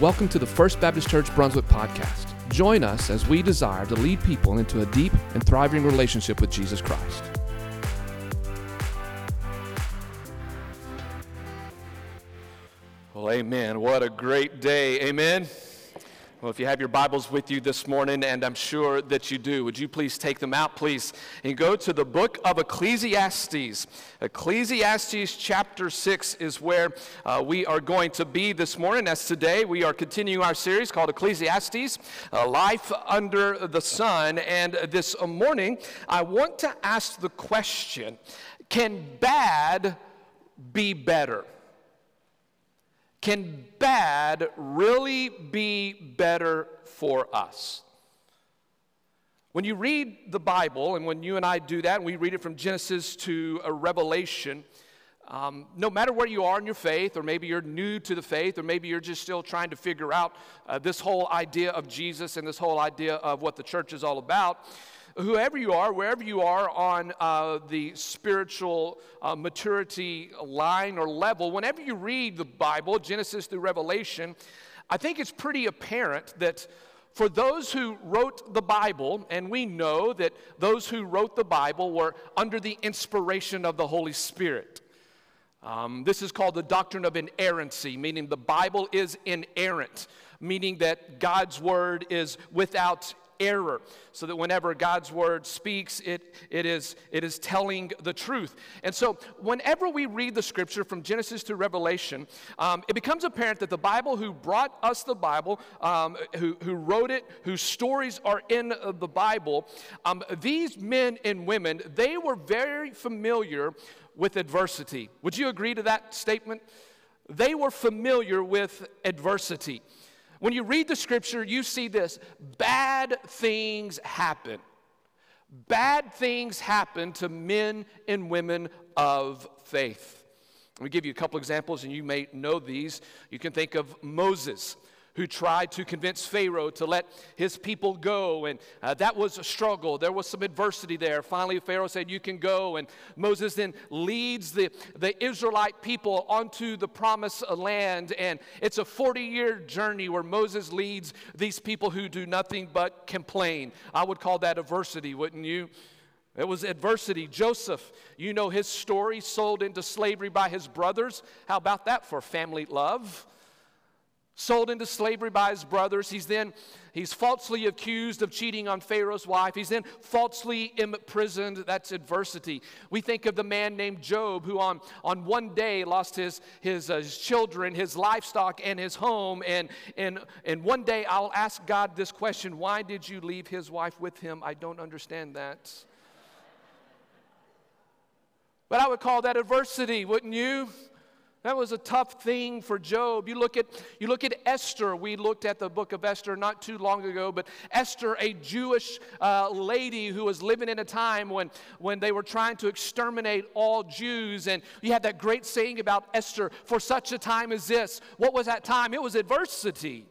Welcome to the First Baptist Church Brunswick podcast. Join us as we desire to lead people into a deep and thriving relationship with Jesus Christ. Well, amen. What a great day. Amen. Well, if you have your Bibles with you this morning, and I'm sure that you do, would you please take them out, please, and go to the book of Ecclesiastes. Ecclesiastes chapter 6 is where uh, we are going to be this morning, as today we are continuing our series called Ecclesiastes uh, Life Under the Sun. And this morning, I want to ask the question Can bad be better? Can bad really be better for us? When you read the Bible, and when you and I do that, we read it from Genesis to Revelation, um, no matter where you are in your faith, or maybe you're new to the faith, or maybe you're just still trying to figure out uh, this whole idea of Jesus and this whole idea of what the church is all about, whoever you are, wherever you are on uh, the spiritual uh, maturity line or level, whenever you read the Bible, Genesis through Revelation, I think it's pretty apparent that for those who wrote the Bible, and we know that those who wrote the Bible were under the inspiration of the Holy Spirit. Um, this is called the doctrine of inerrancy, meaning the Bible is inerrant, meaning that God's word is without error. So that whenever God's word speaks, it, it, is, it is telling the truth. And so, whenever we read the scripture from Genesis to Revelation, um, it becomes apparent that the Bible, who brought us the Bible, um, who, who wrote it, whose stories are in the Bible, um, these men and women, they were very familiar with adversity. Would you agree to that statement? They were familiar with adversity. When you read the scripture, you see this bad things happen. Bad things happen to men and women of faith. Let me give you a couple examples, and you may know these. You can think of Moses who tried to convince Pharaoh to let his people go. And uh, that was a struggle. There was some adversity there. Finally, Pharaoh said, You can go. And Moses then leads the, the Israelite people onto the promised land. And it's a 40 year journey where Moses leads these people who do nothing but complain. I would call that adversity, wouldn't you? It was adversity. Joseph, you know his story, sold into slavery by his brothers. How about that for family love? Sold into slavery by his brothers. He's then he's falsely accused of cheating on Pharaoh's wife. He's then falsely imprisoned. That's adversity. We think of the man named Job who on, on one day lost his, his, uh, his children, his livestock, and his home. And, and, and one day I'll ask God this question Why did you leave his wife with him? I don't understand that. But I would call that adversity, wouldn't you? That was a tough thing for Job. You look at you look at Esther. We looked at the book of Esther not too long ago, but Esther, a Jewish uh, lady who was living in a time when when they were trying to exterminate all Jews, and you had that great saying about Esther. For such a time as this, what was that time? It was adversity.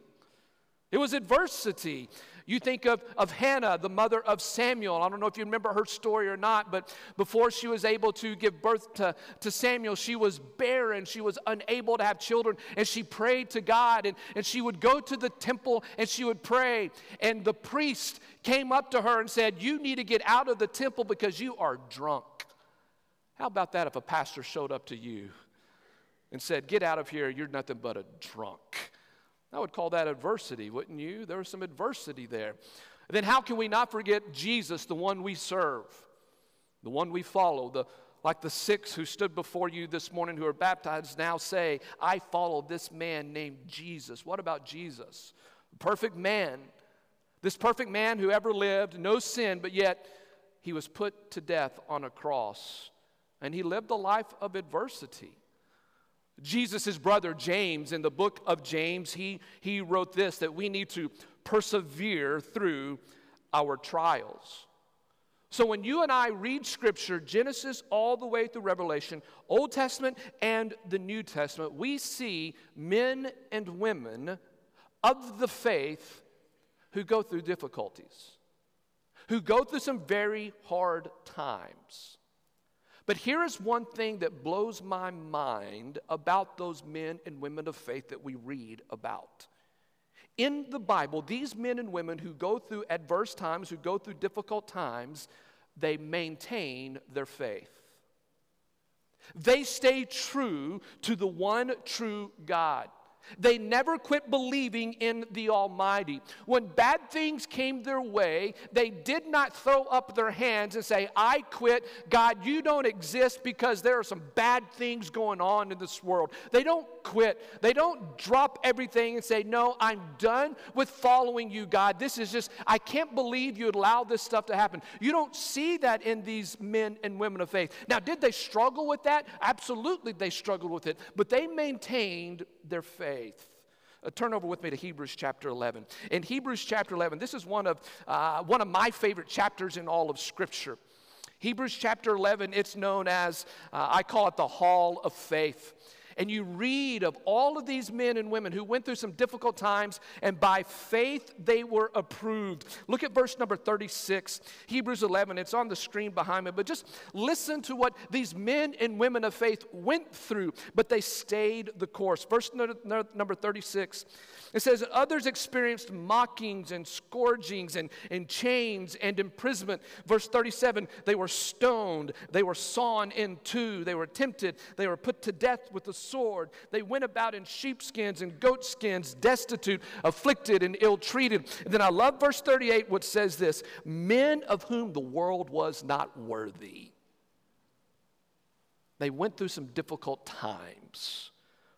It was adversity. You think of, of Hannah, the mother of Samuel. I don't know if you remember her story or not, but before she was able to give birth to, to Samuel, she was barren. She was unable to have children. And she prayed to God. And, and she would go to the temple and she would pray. And the priest came up to her and said, You need to get out of the temple because you are drunk. How about that if a pastor showed up to you and said, Get out of here, you're nothing but a drunk? I would call that adversity, wouldn't you? There was some adversity there. Then how can we not forget Jesus, the one we serve, the one we follow, the like the six who stood before you this morning who are baptized now say, I follow this man named Jesus. What about Jesus? Perfect man. This perfect man who ever lived, no sin, but yet he was put to death on a cross. And he lived a life of adversity. Jesus' brother James, in the book of James, he, he wrote this that we need to persevere through our trials. So when you and I read scripture, Genesis all the way through Revelation, Old Testament and the New Testament, we see men and women of the faith who go through difficulties, who go through some very hard times. But here is one thing that blows my mind about those men and women of faith that we read about. In the Bible, these men and women who go through adverse times, who go through difficult times, they maintain their faith. They stay true to the one true God. They never quit believing in the Almighty. When bad things came their way, they did not throw up their hands and say, I quit. God, you don't exist because there are some bad things going on in this world. They don't quit. They don't drop everything and say, No, I'm done with following you, God. This is just, I can't believe you'd allow this stuff to happen. You don't see that in these men and women of faith. Now, did they struggle with that? Absolutely, they struggled with it, but they maintained their faith. Uh, turn over with me to Hebrews chapter 11. In Hebrews chapter 11, this is one of, uh, one of my favorite chapters in all of Scripture. Hebrews chapter 11, it's known as, uh, I call it the Hall of Faith and you read of all of these men and women who went through some difficult times, and by faith they were approved. Look at verse number 36, Hebrews 11. It's on the screen behind me, but just listen to what these men and women of faith went through, but they stayed the course. Verse number 36 it says, Others experienced mockings and scourgings and, and chains and imprisonment. Verse 37 they were stoned, they were sawn in two, they were tempted, they were put to death with the sword. They went about in sheepskins and goatskins, destitute, afflicted, and ill treated. And then I love verse 38, which says this Men of whom the world was not worthy. They went through some difficult times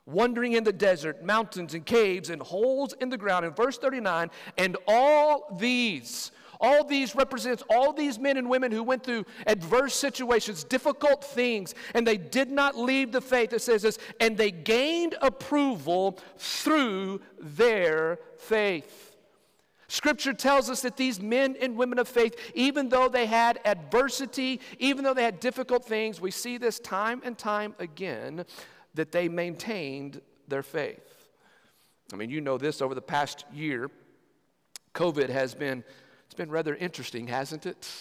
wandering in the desert, mountains and caves and holes in the ground. In verse 39, and all these, all these represents all these men and women who went through adverse situations, difficult things, and they did not leave the faith. It says this, and they gained approval through their faith. Scripture tells us that these men and women of faith, even though they had adversity, even though they had difficult things, we see this time and time again, that they maintained their faith. I mean, you know this over the past year, COVID has been, it's been rather interesting, hasn't it?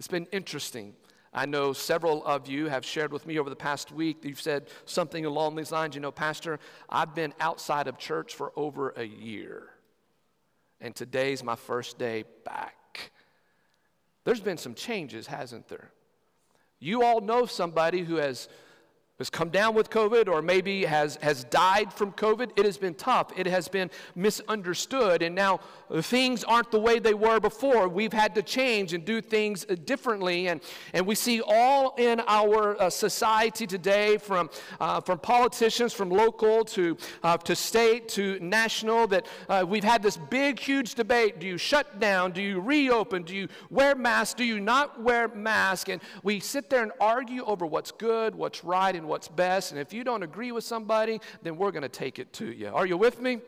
It's been interesting. I know several of you have shared with me over the past week, you've said something along these lines. You know, Pastor, I've been outside of church for over a year, and today's my first day back. There's been some changes, hasn't there? You all know somebody who has has come down with COVID or maybe has, has died from COVID, it has been tough. It has been misunderstood. And now things aren't the way they were before. We've had to change and do things differently. And, and we see all in our uh, society today, from, uh, from politicians, from local to, uh, to state to national, that uh, we've had this big, huge debate. Do you shut down? Do you reopen? Do you wear masks? Do you not wear masks? And we sit there and argue over what's good, what's right, and what's best. And if you don't agree with somebody, then we're going to take it to you. Are you with me?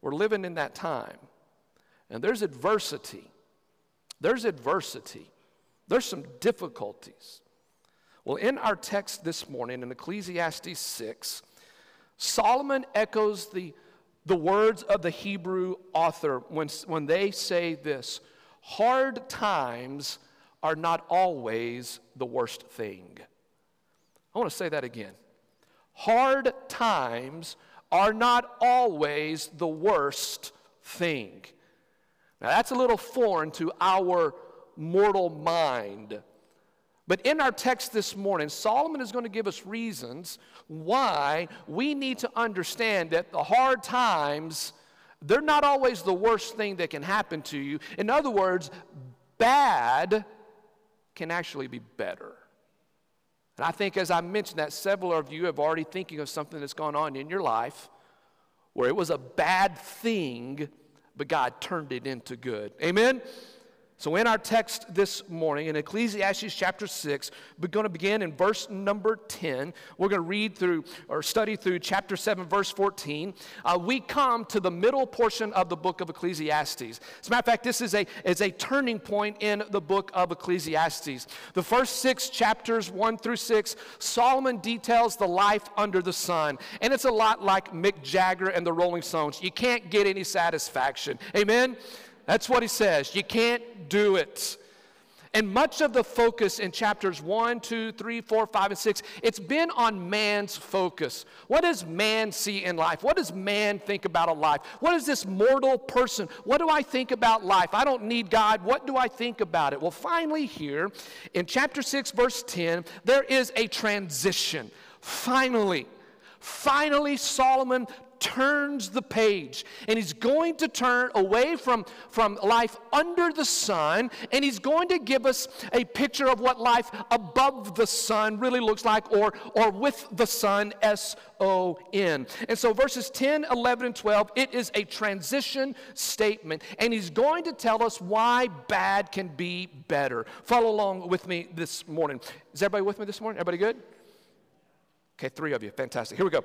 We're living in that time. And there's adversity. There's adversity. There's some difficulties. Well, in our text this morning in Ecclesiastes 6, Solomon echoes the, the words of the Hebrew author when, when they say this hard times are not always the worst thing. I want to say that again. Hard times are not always the worst thing. Now, that's a little foreign to our mortal mind. But in our text this morning, Solomon is going to give us reasons why we need to understand that the hard times, they're not always the worst thing that can happen to you. In other words, bad can actually be better. And I think, as I mentioned that, several of you have already thinking of something that's gone on in your life where it was a bad thing, but God turned it into good. Amen? So, in our text this morning, in Ecclesiastes chapter 6, we're going to begin in verse number 10. We're going to read through or study through chapter 7, verse 14. Uh, we come to the middle portion of the book of Ecclesiastes. As a matter of fact, this is a, is a turning point in the book of Ecclesiastes. The first six chapters, 1 through 6, Solomon details the life under the sun. And it's a lot like Mick Jagger and the Rolling Stones. You can't get any satisfaction. Amen? That's what he says. You can't do it. And much of the focus in chapters 1, 2, 3, 4, 5, and 6, it's been on man's focus. What does man see in life? What does man think about a life? What is this mortal person? What do I think about life? I don't need God. What do I think about it? Well, finally, here in chapter 6, verse 10, there is a transition. Finally, finally, Solomon turns the page and he's going to turn away from, from life under the sun and he's going to give us a picture of what life above the sun really looks like or, or with the sun, S O N. And so verses 10, 11, and 12, it is a transition statement and he's going to tell us why bad can be better. Follow along with me this morning. Is everybody with me this morning? Everybody good? Okay, three of you. Fantastic. Here we go.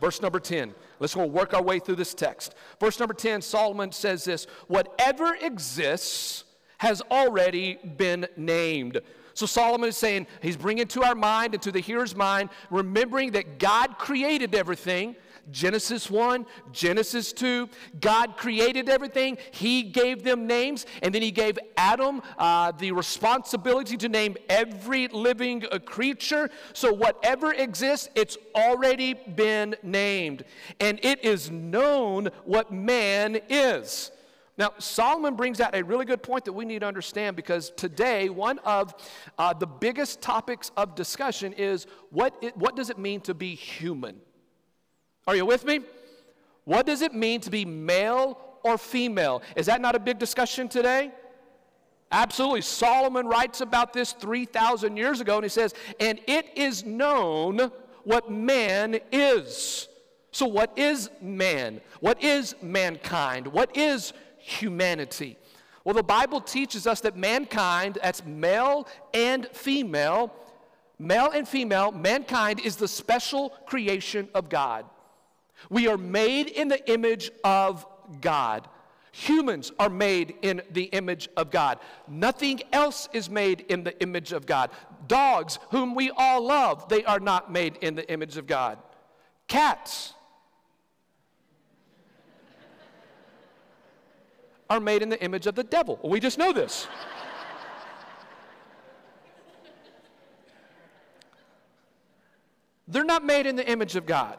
Verse number 10. Let's go work our way through this text. Verse number 10, Solomon says this Whatever exists has already been named. So Solomon is saying, he's bringing to our mind and to the hearer's mind, remembering that God created everything Genesis 1, Genesis 2. God created everything, He gave them names, and then He gave Adam uh, the responsibility to name every living uh, creature. So, whatever exists, it's already been named, and it is known what man is. Now, Solomon brings out a really good point that we need to understand because today, one of uh, the biggest topics of discussion is what, it, what does it mean to be human? Are you with me? What does it mean to be male or female? Is that not a big discussion today? Absolutely. Solomon writes about this 3,000 years ago, and he says, And it is known what man is. So, what is man? What is mankind? What is humanity? Well, the Bible teaches us that mankind, that's male and female, male and female, mankind is the special creation of God. We are made in the image of God. Humans are made in the image of God. Nothing else is made in the image of God. Dogs, whom we all love, they are not made in the image of God. Cats are made in the image of the devil. We just know this. They're not made in the image of God.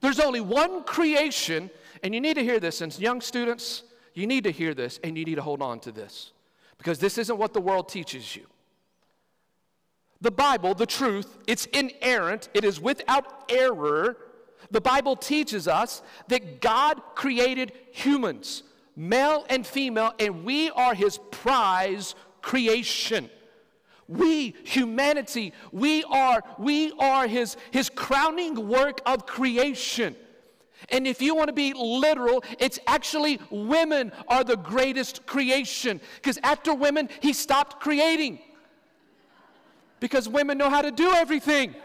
There's only one creation, and you need to hear this. And young students, you need to hear this and you need to hold on to this because this isn't what the world teaches you. The Bible, the truth, it's inerrant, it is without error. The Bible teaches us that God created humans, male and female, and we are his prize creation. We, humanity, we are, we are his, his crowning work of creation. And if you want to be literal, it's actually women are the greatest creation. Because after women, he stopped creating. Because women know how to do everything.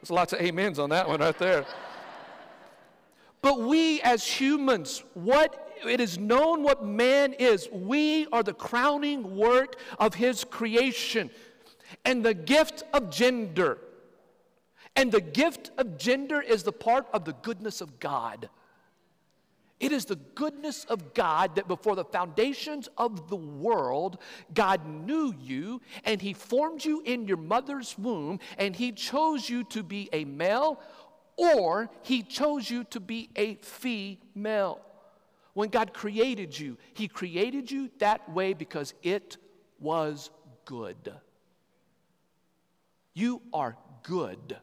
There's lots of amens on that one right there. But we as humans, what it is known what man is. We are the crowning work of his creation. And the gift of gender. And the gift of gender is the part of the goodness of God. It is the goodness of God that before the foundations of the world, God knew you and He formed you in your mother's womb and He chose you to be a male or He chose you to be a female. When God created you, He created you that way because it was good. You are good.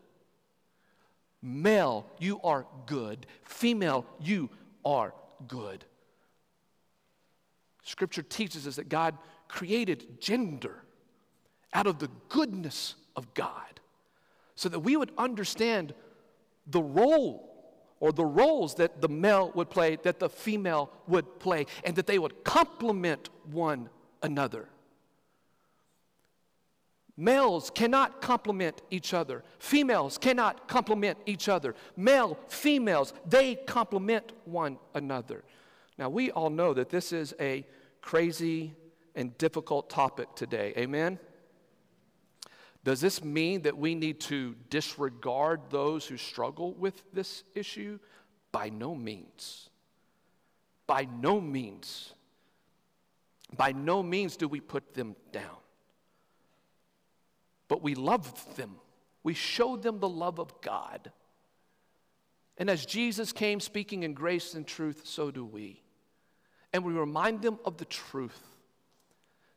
Male, you are good. Female, you are good. Scripture teaches us that God created gender out of the goodness of God so that we would understand the role or the roles that the male would play, that the female would play, and that they would complement one another. Males cannot complement each other. Females cannot complement each other. Male, females, they complement one another. Now, we all know that this is a crazy and difficult topic today. Amen? Does this mean that we need to disregard those who struggle with this issue? By no means. By no means. By no means do we put them down, but we love them. We show them the love of God. And as Jesus came speaking in grace and truth, so do we. And we remind them of the truth.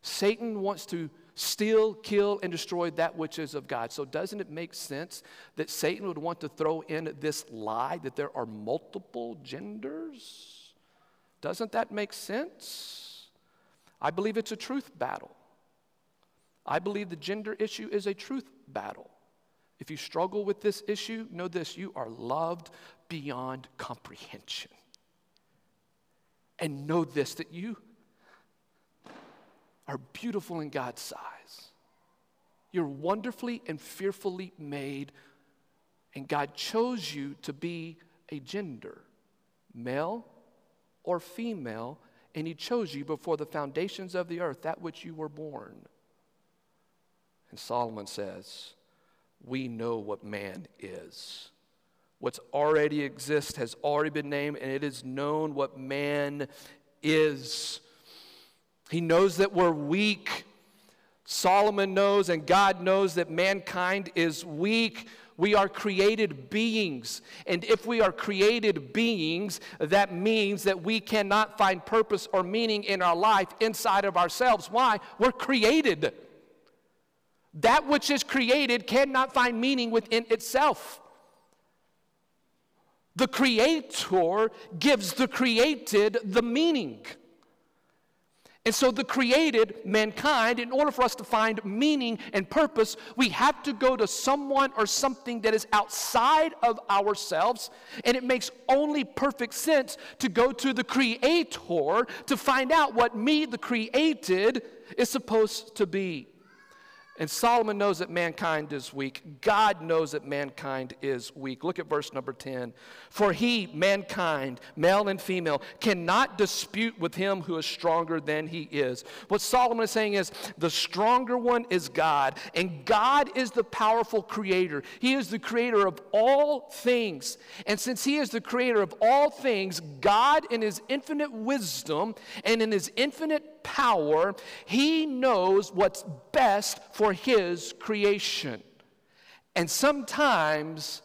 Satan wants to steal, kill, and destroy that which is of God. So, doesn't it make sense that Satan would want to throw in this lie that there are multiple genders? Doesn't that make sense? I believe it's a truth battle. I believe the gender issue is a truth battle. If you struggle with this issue, know this you are loved beyond comprehension. And know this that you are beautiful in God's eyes. You're wonderfully and fearfully made, and God chose you to be a gender, male or female, and He chose you before the foundations of the earth, that which you were born. And Solomon says, We know what man is. What's already exists has already been named, and it is known what man is. He knows that we're weak. Solomon knows and God knows that mankind is weak. We are created beings. And if we are created beings, that means that we cannot find purpose or meaning in our life inside of ourselves. Why? We're created. That which is created cannot find meaning within itself. The Creator gives the created the meaning. And so, the created mankind, in order for us to find meaning and purpose, we have to go to someone or something that is outside of ourselves. And it makes only perfect sense to go to the creator to find out what me, the created, is supposed to be. And Solomon knows that mankind is weak. God knows that mankind is weak. Look at verse number 10. For he, mankind, male and female, cannot dispute with him who is stronger than he is. What Solomon is saying is the stronger one is God, and God is the powerful creator. He is the creator of all things. And since he is the creator of all things, God, in his infinite wisdom and in his infinite power, he knows what's best for his creation. And sometimes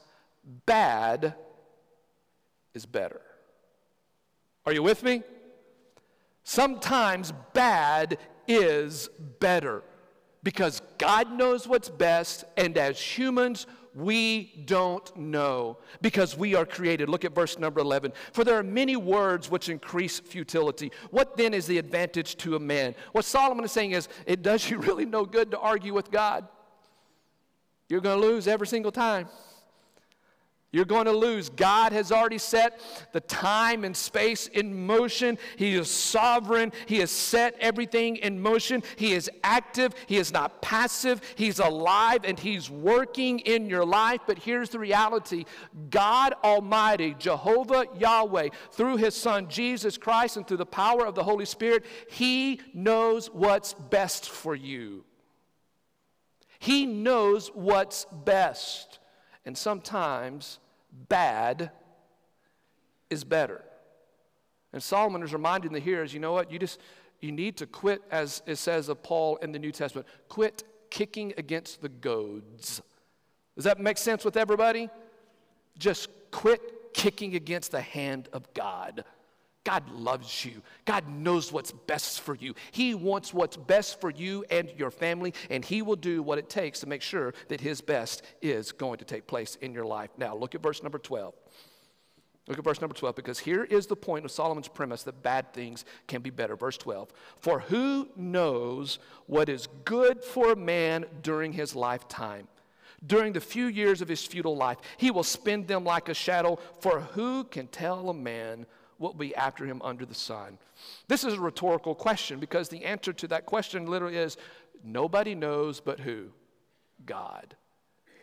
bad is better. Are you with me? Sometimes bad is better because God knows what's best, and as humans, we don't know because we are created. Look at verse number 11. For there are many words which increase futility. What then is the advantage to a man? What Solomon is saying is, it does you really no good to argue with God. You're going to lose every single time. You're going to lose. God has already set the time and space in motion. He is sovereign. He has set everything in motion. He is active. He is not passive. He's alive and He's working in your life. But here's the reality God Almighty, Jehovah Yahweh, through His Son Jesus Christ and through the power of the Holy Spirit, He knows what's best for you. He knows what's best. And sometimes bad is better. And Solomon is reminding the hearers, you know what? You just you need to quit, as it says of Paul in the New Testament, quit kicking against the goads. Does that make sense with everybody? Just quit kicking against the hand of God. God loves you. God knows what's best for you. He wants what's best for you and your family, and He will do what it takes to make sure that His best is going to take place in your life. Now, look at verse number 12. Look at verse number 12, because here is the point of Solomon's premise that bad things can be better. Verse 12 For who knows what is good for a man during his lifetime? During the few years of his futile life, he will spend them like a shadow. For who can tell a man will be after him under the sun? This is a rhetorical question because the answer to that question literally is nobody knows but who? God.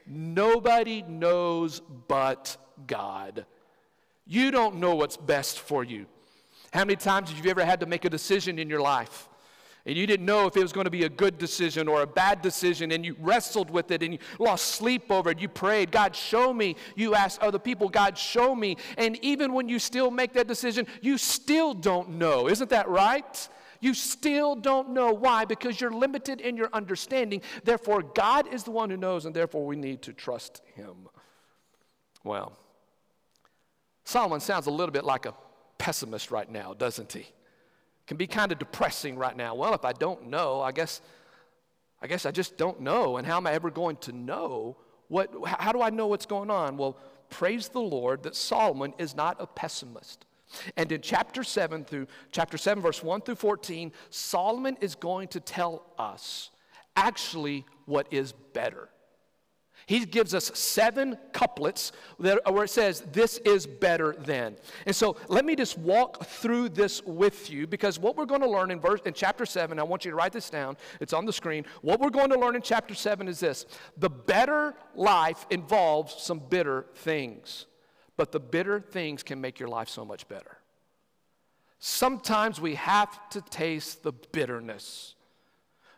Nobody knows but God. You don't know what's best for you. How many times have you ever had to make a decision in your life? And you didn't know if it was going to be a good decision or a bad decision, and you wrestled with it and you lost sleep over it. You prayed, God, show me. You asked other people, God, show me. And even when you still make that decision, you still don't know. Isn't that right? You still don't know. Why? Because you're limited in your understanding. Therefore, God is the one who knows, and therefore we need to trust Him. Well, Solomon sounds a little bit like a pessimist right now, doesn't he? Can be kind of depressing right now. Well, if I don't know, I guess I guess I just don't know. And how am I ever going to know what how do I know what's going on? Well, praise the Lord that Solomon is not a pessimist. And in chapter 7 through chapter 7 verse 1 through 14, Solomon is going to tell us actually what is better. He gives us seven couplets that, where it says, This is better than. And so let me just walk through this with you because what we're going to learn in, verse, in chapter 7, I want you to write this down, it's on the screen. What we're going to learn in chapter 7 is this the better life involves some bitter things, but the bitter things can make your life so much better. Sometimes we have to taste the bitterness.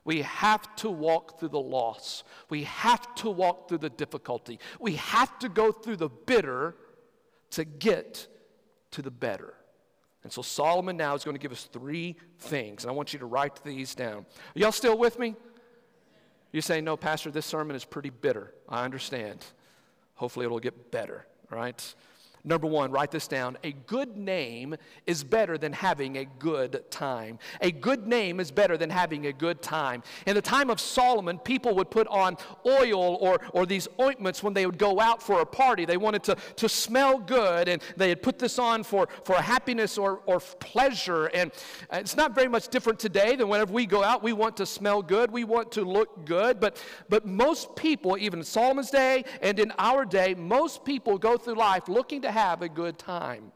We have to walk through the loss. We have to walk through the difficulty. We have to go through the bitter to get to the better. And so Solomon now is going to give us three things. And I want you to write these down. Are y'all still with me? You say, no, Pastor, this sermon is pretty bitter. I understand. Hopefully it'll get better, right? Number one, write this down. A good name is better than having a good time. A good name is better than having a good time. In the time of Solomon, people would put on oil or, or these ointments when they would go out for a party. They wanted to, to smell good, and they had put this on for, for happiness or, or pleasure. And it's not very much different today than whenever we go out, we want to smell good, we want to look good. But, but most people, even in Solomon's day and in our day, most people go through life looking to have a good time.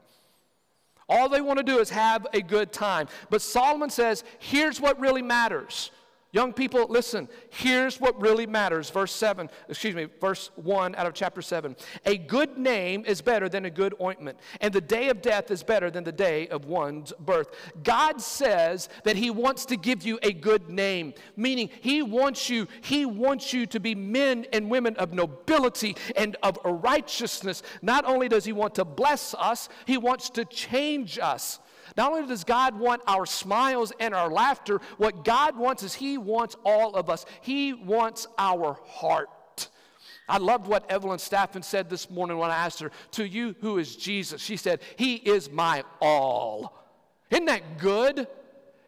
All they want to do is have a good time. But Solomon says, here's what really matters. Young people, listen, here's what really matters. Verse 7, excuse me, verse 1 out of chapter 7. A good name is better than a good ointment, and the day of death is better than the day of one's birth. God says that He wants to give you a good name, meaning He wants you, He wants you to be men and women of nobility and of righteousness. Not only does He want to bless us, He wants to change us. Not only does God want our smiles and our laughter, what God wants is He wants all of us. He wants our heart. I loved what Evelyn Staffen said this morning when I asked her, To you, who is Jesus? She said, He is my all. Isn't that good?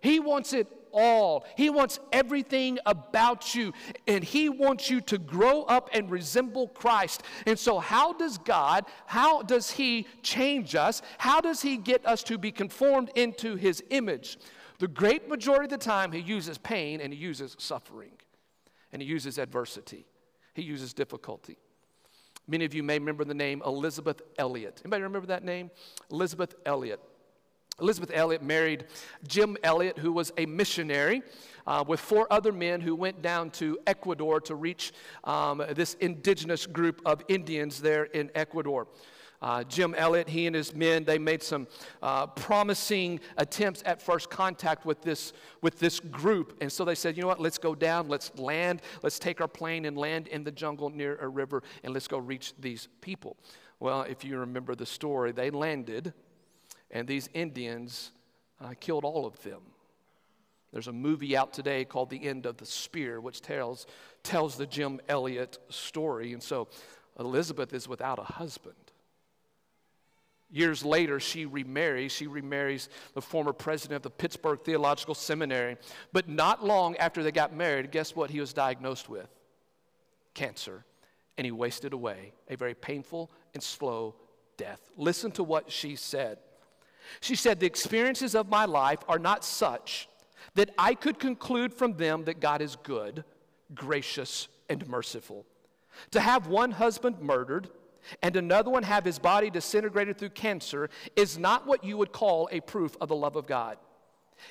He wants it all. He wants everything about you, and He wants you to grow up and resemble Christ. And so, how does God, how does He change us? How does He get us to be conformed into His image? The great majority of the time, He uses pain and He uses suffering, and He uses adversity, He uses difficulty. Many of you may remember the name Elisabeth Elliot. Anybody remember that name? Elisabeth Elliot. Elisabeth Elliot married Jim Elliot, who was a missionary. Uh, with four other men who went down to Ecuador to reach um, this indigenous group of Indians there in Ecuador. Uh, Jim Elliot, he and his men, they made some uh, promising attempts at first contact with this, with this group. And so they said, you know what, let's go down, let's land, let's take our plane and land in the jungle near a river, and let's go reach these people. Well, if you remember the story, they landed and these Indians uh, killed all of them. There's a movie out today called The End of the Spear, which tells, tells the Jim Elliot story. And so Elisabeth is without a husband. Years later, she remarries. She remarries the former president of the Pittsburgh Theological Seminary. But not long after they got married, guess what he was diagnosed with? Cancer. And he wasted away a very painful and slow death. Listen to what she said. She said, The experiences of my life are not such that I could conclude from them that God is good, gracious, and merciful. To have one husband murdered and another one have his body disintegrated through cancer is not what you would call a proof of the love of God.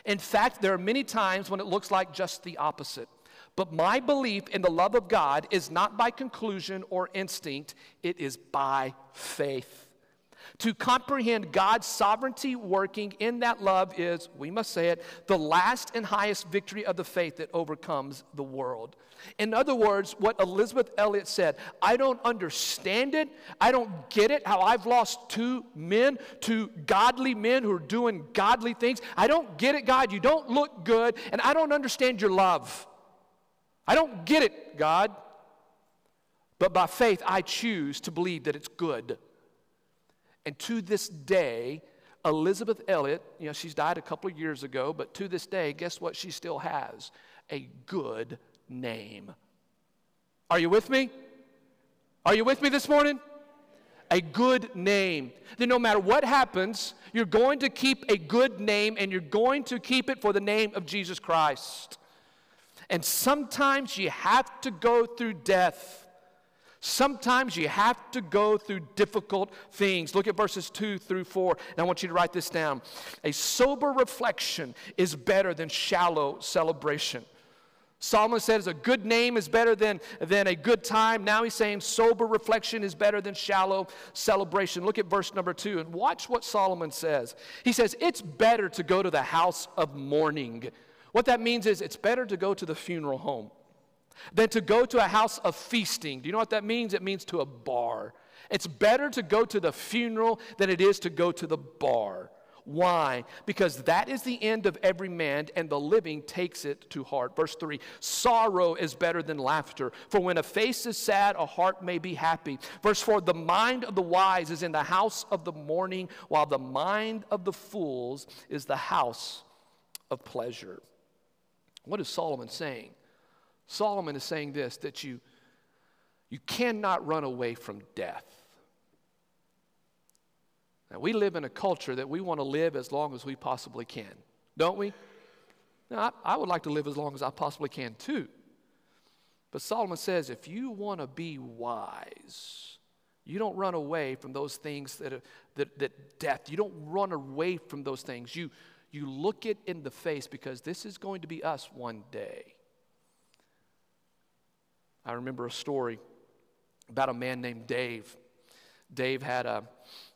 In fact, there are many times when it looks like just the opposite. But my belief in the love of God is not by conclusion or instinct, it is by faith. To comprehend God's sovereignty working in that love is, we must say it, the last and highest victory of the faith that overcomes the world. In other words, what Elisabeth Elliot said, I don't understand it. I don't get it how I've lost two men, two godly men who are doing godly things. I don't get it, God. You don't look good, and I don't understand your love. I don't get it, God. But by faith, I choose to believe that it's good. And to this day, Elisabeth Elliot, you know, she's died a couple of years ago, but to this day, guess what she still has? A good name. Are you with me? Are you with me this morning? A good name. Then, no matter what happens, you're going to keep a good name and you're going to keep it for the name of Jesus Christ. And sometimes you have to go through death Sometimes you have to go through difficult things. Look at verses 2 through 4, and I want you to write this down. A sober reflection is better than shallow celebration. Solomon says a good name is better than, than a good time. Now he's saying sober reflection is better than shallow celebration. Look at verse number two and watch what Solomon says. He says, It's better to go to the house of mourning. What that means is it's better to go to the funeral home than to go to a house of feasting. Do you know what that means? It means to a bar. It's better to go to the funeral than it is to go to the bar. Why? Because that is the end of every man, and the living takes it to heart. Verse 3 Sorrow is better than laughter, for when a face is sad, a heart may be happy. Verse 4 The mind of the wise is in the house of the mourning, while the mind of the fools is the house of pleasure. What is Solomon saying? Solomon is saying this that you, you cannot run away from death. Now, we live in a culture that we want to live as long as we possibly can, don't we? Now, I, I would like to live as long as I possibly can too. But Solomon says if you want to be wise, you don't run away from those things that, are, that, that death, you don't run away from those things. You, you look it in the face because this is going to be us one day. I remember a story about a man named Dave. Dave had a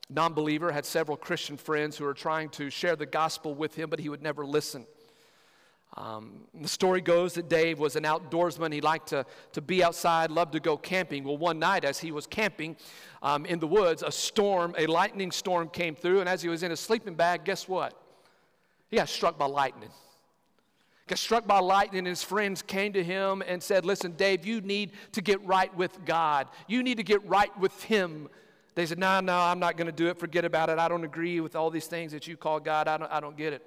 non believer, had several Christian friends who were trying to share the gospel with him, but he would never listen. Um, the story goes that Dave was an outdoorsman. He liked to, to be outside, loved to go camping. Well, one night as he was camping um, in the woods, a storm, a lightning storm came through, and as he was in his sleeping bag, guess what? He got struck by lightning got struck by lightning, and his friends came to him and said, Listen, Dave, you need to get right with God. You need to get right with Him. They said, No, no, I'm not going to do it. Forget about it. I don't agree with all these things that you call God. I don't, I don't get it.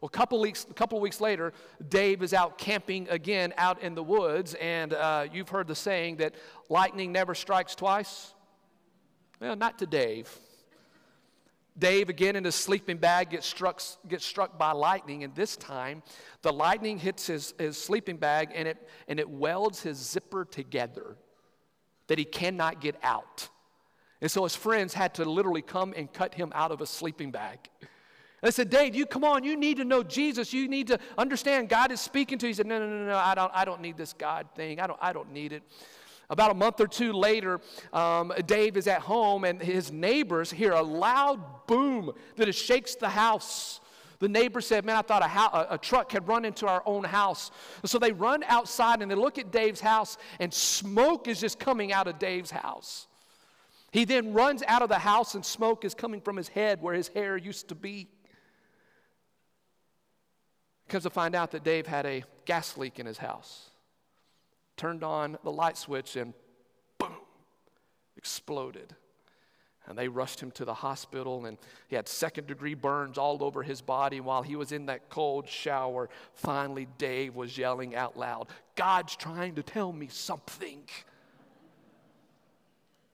Well, a couple weeks, a couple weeks later, Dave is out camping again out in the woods, and uh, you've heard the saying that lightning never strikes twice. Well, not to Dave. Dave, again in his sleeping bag, gets struck, gets struck by lightning, and this time the lightning hits his, his sleeping bag and it, and it welds his zipper together that he cannot get out. And so his friends had to literally come and cut him out of a sleeping bag. They said, Dave, you come on, you need to know Jesus. You need to understand God is speaking to you. He said, No, no, no, no, I don't, I don't need this God thing. I don't, I don't need it. About a month or two later, um, Dave is at home and his neighbors hear a loud boom that shakes the house. The neighbor said, Man, I thought a, ho- a, truck had run into our own house. So they run outside and they look at Dave's house, and smoke is just coming out of Dave's house. He then runs out of the house, and smoke is coming from his head where his hair used to be. Comes to find out that Dave had a gas leak in his house turned on the light switch, and boom, exploded. And they rushed him to the hospital, and he had second degree burns all over his body. While he was in that cold shower, finally, Dave was yelling out loud, God's trying to tell me something.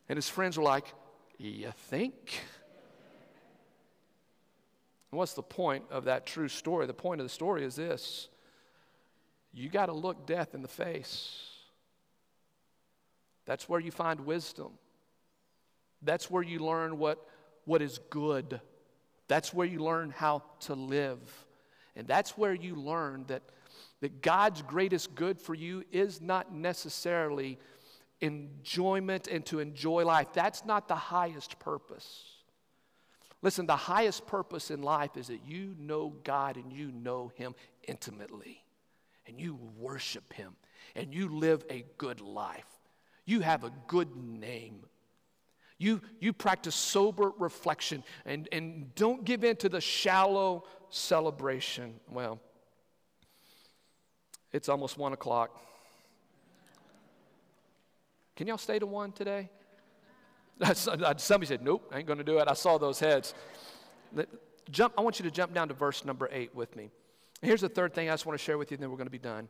And his friends were like, You think? what's the point of that true story? The point of the story is this you got to look death in the face. That's where you find wisdom. That's where you learn what, what is good. That's where you learn how to live. And that's where you learn that, that God's greatest good for you is not necessarily enjoyment and to enjoy life. That's not the highest purpose. Listen, the highest purpose in life is that you know God and you know Him intimately, and you worship Him, and you live a good life. You have a good name. You, you practice sober reflection and, and don't give in to the shallow celebration. Well, it's almost one o'clock. Can y'all stay to one today? Somebody said, Nope, I ain't going to do it. I saw those heads. Jump, I want you to jump down to verse number eight with me. Here's the third thing I just want to share with you, and then we're going to be done.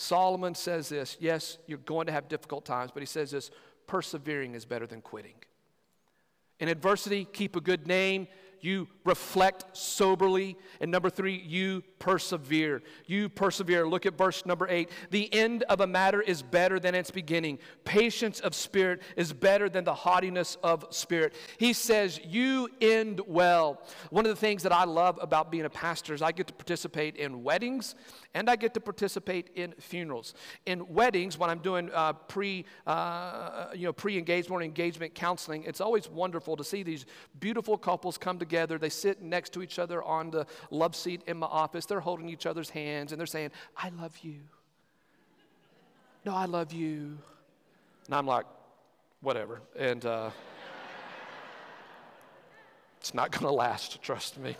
Solomon says this yes, you're going to have difficult times, but he says this persevering is better than quitting. In adversity, keep a good name you reflect soberly. And number three, you persevere. You persevere. Look at verse number eight. The end of a matter is better than its beginning. Patience of spirit is better than the haughtiness of spirit. He says, You end well. One of the things that I love about being a pastor is I get to participate in weddings and I get to participate in funerals. In weddings, when I'm doing uh, pre, uh, you know, pre-engagement or engagement counseling, it's always wonderful to see these beautiful couples come together. They sit next to each other on the love seat in my office. They're holding each other's hands and they're saying, "I love you." No, I love you. And I'm like, whatever. And uh, it's not going to last, trust me.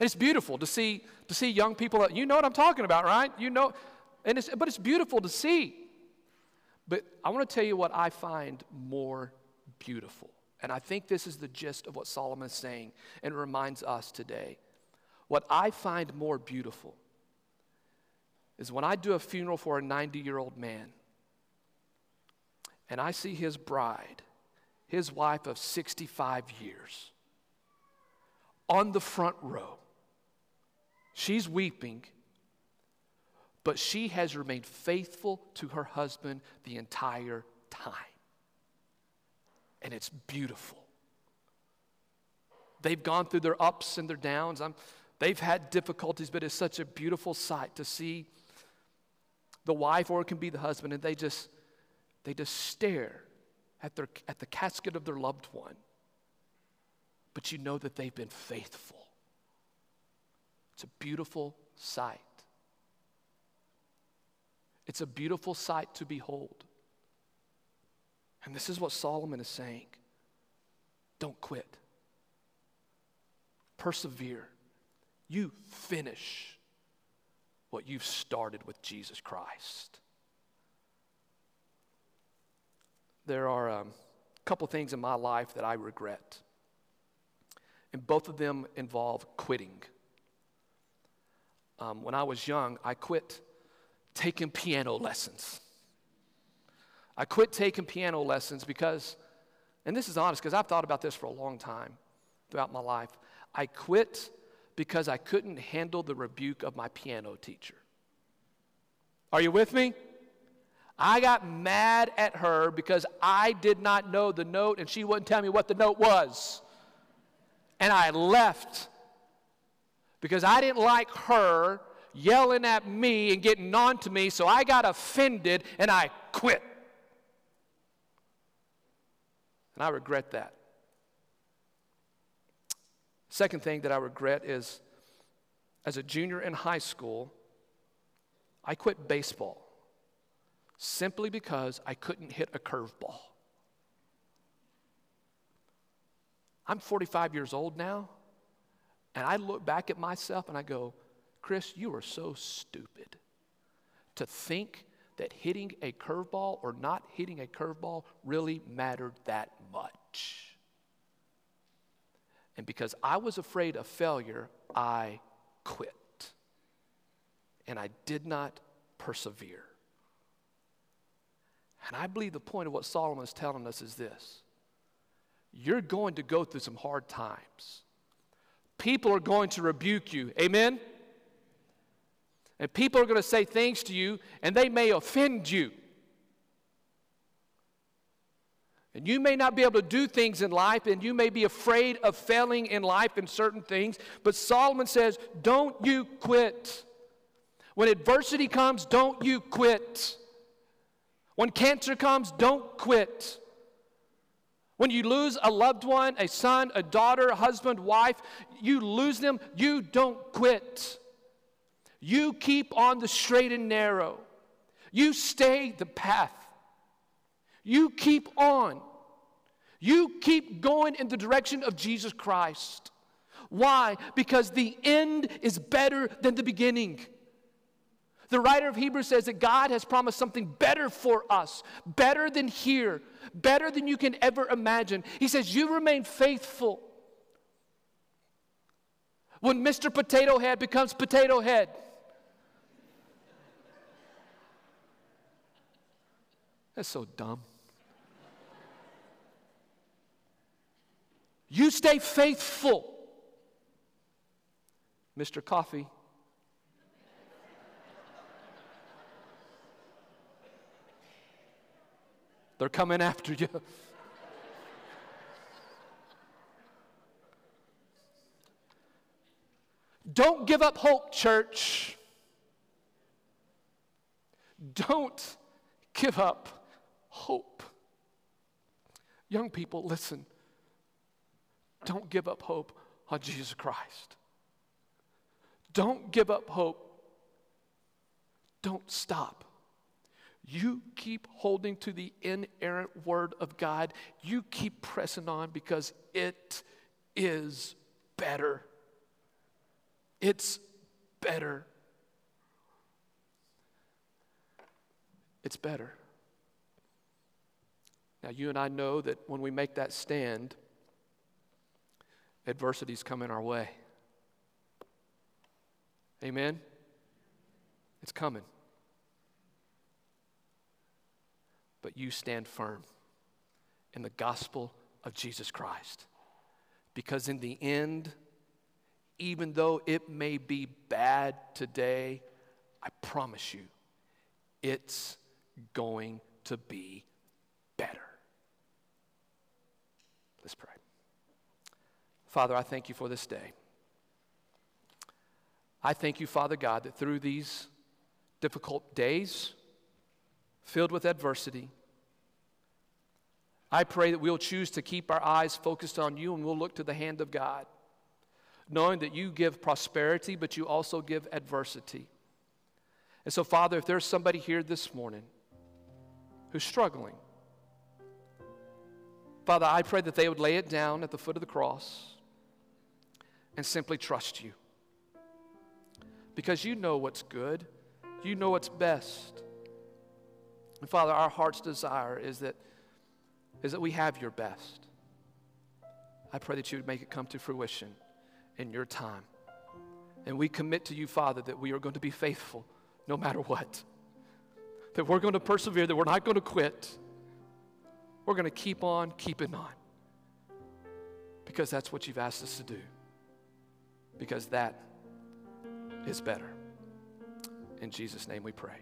And it's beautiful to see, to see young people. You know what I'm talking about, right? You know, and it's, but it's beautiful to see. But I want to tell you what I find more beautiful. And I think this is the gist of what Solomon is saying and reminds us today. What I find more beautiful is when I do a funeral for a 90 year old man and I see his bride, his wife of 65 years, on the front row She's weeping, but she has remained faithful to her husband the entire time. And it's beautiful. They've gone through their ups and their downs. I'm, they've had difficulties, but it's such a beautiful sight to see the wife or it can be the husband, and they just they just stare at their at the casket of their loved one. But you know that they've been faithful. It's a beautiful sight. It's a beautiful sight to behold. And this is what Solomon is saying don't quit, persevere. You finish what you've started with Jesus Christ. There are um, a couple things in my life that I regret, and both of them involve quitting um, when I was young, I quit taking piano lessons. I quit taking piano lessons because, and this is honest because I've thought about this for a long time throughout my life. I quit because I couldn't handle the rebuke of my piano teacher. Are you with me? I got mad at her because I did not know the note and she wouldn't tell me what the note was. And I left because I didn't like her yelling at me and getting on to me, so I got offended and I quit. And I regret that. Second thing that I regret is as a junior in high school, I quit baseball simply because I couldn't hit a curveball. I'm 45 years old now. And I look back at myself and I go, Chris, you are so stupid to think that hitting a curveball or not hitting a curveball really mattered that much. And because I was afraid of failure, I quit. And I did not persevere. And I believe the point of what Solomon is telling us is this you're going to go through some hard times people are going to rebuke you. Amen? And people are going to say things to you, and they may offend you. And you may not be able to do things in life, and you may be afraid of failing in life in certain things. But Solomon says, Don't you quit. When adversity comes, don't you quit. When cancer comes, don't quit. When you lose a loved one, a son, a daughter, a husband, wife, you lose them, you don't quit. You keep on the straight and narrow. You stay the path. You keep on. You keep going in the direction of Jesus Christ. Why? Because the end is better than the beginning. The writer of Hebrews says that God has promised something better for us, better than here, better than you can ever imagine. He says, You remain faithful. When Mr. Potato Head becomes Potato Head, that's so dumb. You stay faithful. Mr. Coffee They're coming after you. Don't give up hope, church. Don't give up hope. Young people, listen. Don't give up hope on Jesus Christ. Don't give up hope. Don't stop. You keep holding to the inerrant word of God. You keep pressing on because it is better. It's better. It's better. Now, you and I know that when we make that stand, adversities come in our way. Amen? It's coming. But you stand firm in the gospel of Jesus Christ. Because in the end, even though it may be bad today, I promise you, it's going to be better. Let's pray. Father, I thank you for this day. I thank you, Father God, that through these difficult days, filled with adversity. I pray that we'll choose to keep our eyes focused on you and we'll look to the hand of God, knowing that you give prosperity, but you also give adversity. And so, Father, if there's somebody here this morning who's struggling, Father, I pray that they would lay it down at the foot of the cross and simply trust you. Because you know what's good, you know what's best. And Father, our heart's desire is that, is that we have your best. I pray that you would make it come to fruition in your time. And we commit to you, Father, that we are going to be faithful no matter what. That we're going to persevere, that we're not going to quit. We're going to keep on keeping on. Because that's what you've asked us to do. Because that is better. In Jesus' name we pray.